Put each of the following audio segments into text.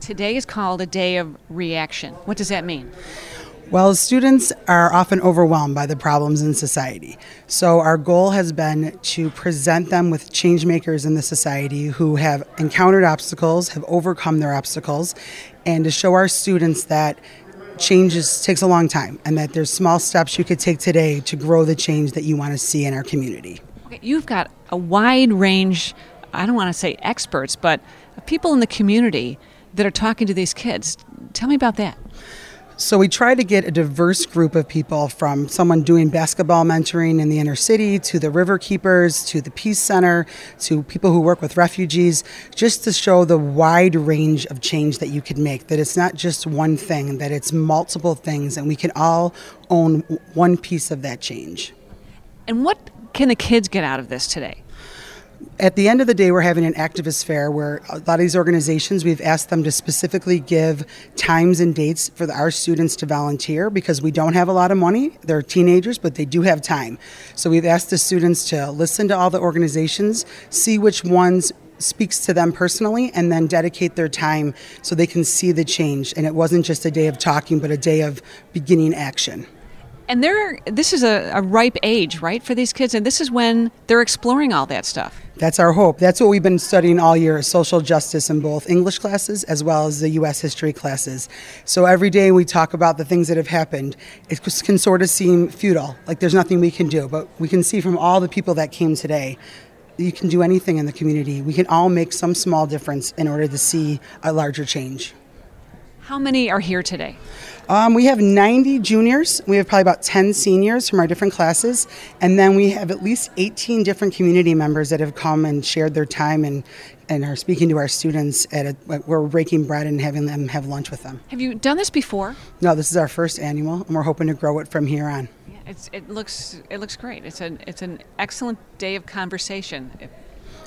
Today is called a day of reaction. What does that mean? Well, students are often overwhelmed by the problems in society. So, our goal has been to present them with change makers in the society who have encountered obstacles, have overcome their obstacles, and to show our students that change is, takes a long time and that there's small steps you could take today to grow the change that you want to see in our community. Okay, you've got a wide range, I don't want to say experts, but people in the community that are talking to these kids. Tell me about that. So we try to get a diverse group of people from someone doing basketball mentoring in the inner city to the river keepers to the peace center to people who work with refugees just to show the wide range of change that you can make that it's not just one thing that it's multiple things and we can all own one piece of that change. And what can the kids get out of this today? At the end of the day, we're having an activist fair where a lot of these organizations, we've asked them to specifically give times and dates for our students to volunteer because we don't have a lot of money. They're teenagers, but they do have time. So we've asked the students to listen to all the organizations, see which ones speaks to them personally and then dedicate their time so they can see the change and it wasn't just a day of talking but a day of beginning action and they're this is a, a, ripe age, right, for these kids, and this is when they're exploring all that stuff. That's our hope. That's what we've been studying all year: social justice in both English classes as well as the U.S. history classes. So every day we talk about the things that have happened. It can sort of seem futile, like there's nothing we can do, but we can see from all the people that came today. You can do anything in the community. We can all make some small difference in order to see a larger change. How many are here today? Um, we have 90 juniors. We have probably about 10 seniors from our different classes. And then we have at least 18 different community members that have come and shared their time and, and are speaking to our students at a, we're breaking bread and having them have lunch with them. Have you done this before? No, this is our first annual, and we're hoping to grow it from here on. Yeah, it looks it looks great. It's an it's an excellent day of conversation.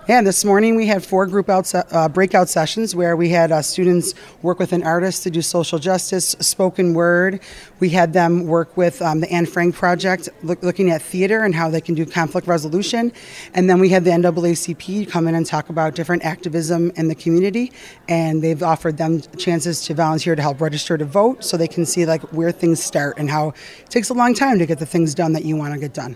Yeah, and this morning we had four group out uh, breakout sessions where we had uh, students work with an artist to do social justice, spoken word. We had them work with um, the Anne Frank Project, look, looking at theater and how they can do conflict resolution. And then we had the NAACP come in and talk about different activism in the community. And they've offered them chances to volunteer to help register to vote so they can see like where things start and how it takes a long time to get the things done that you want to get done.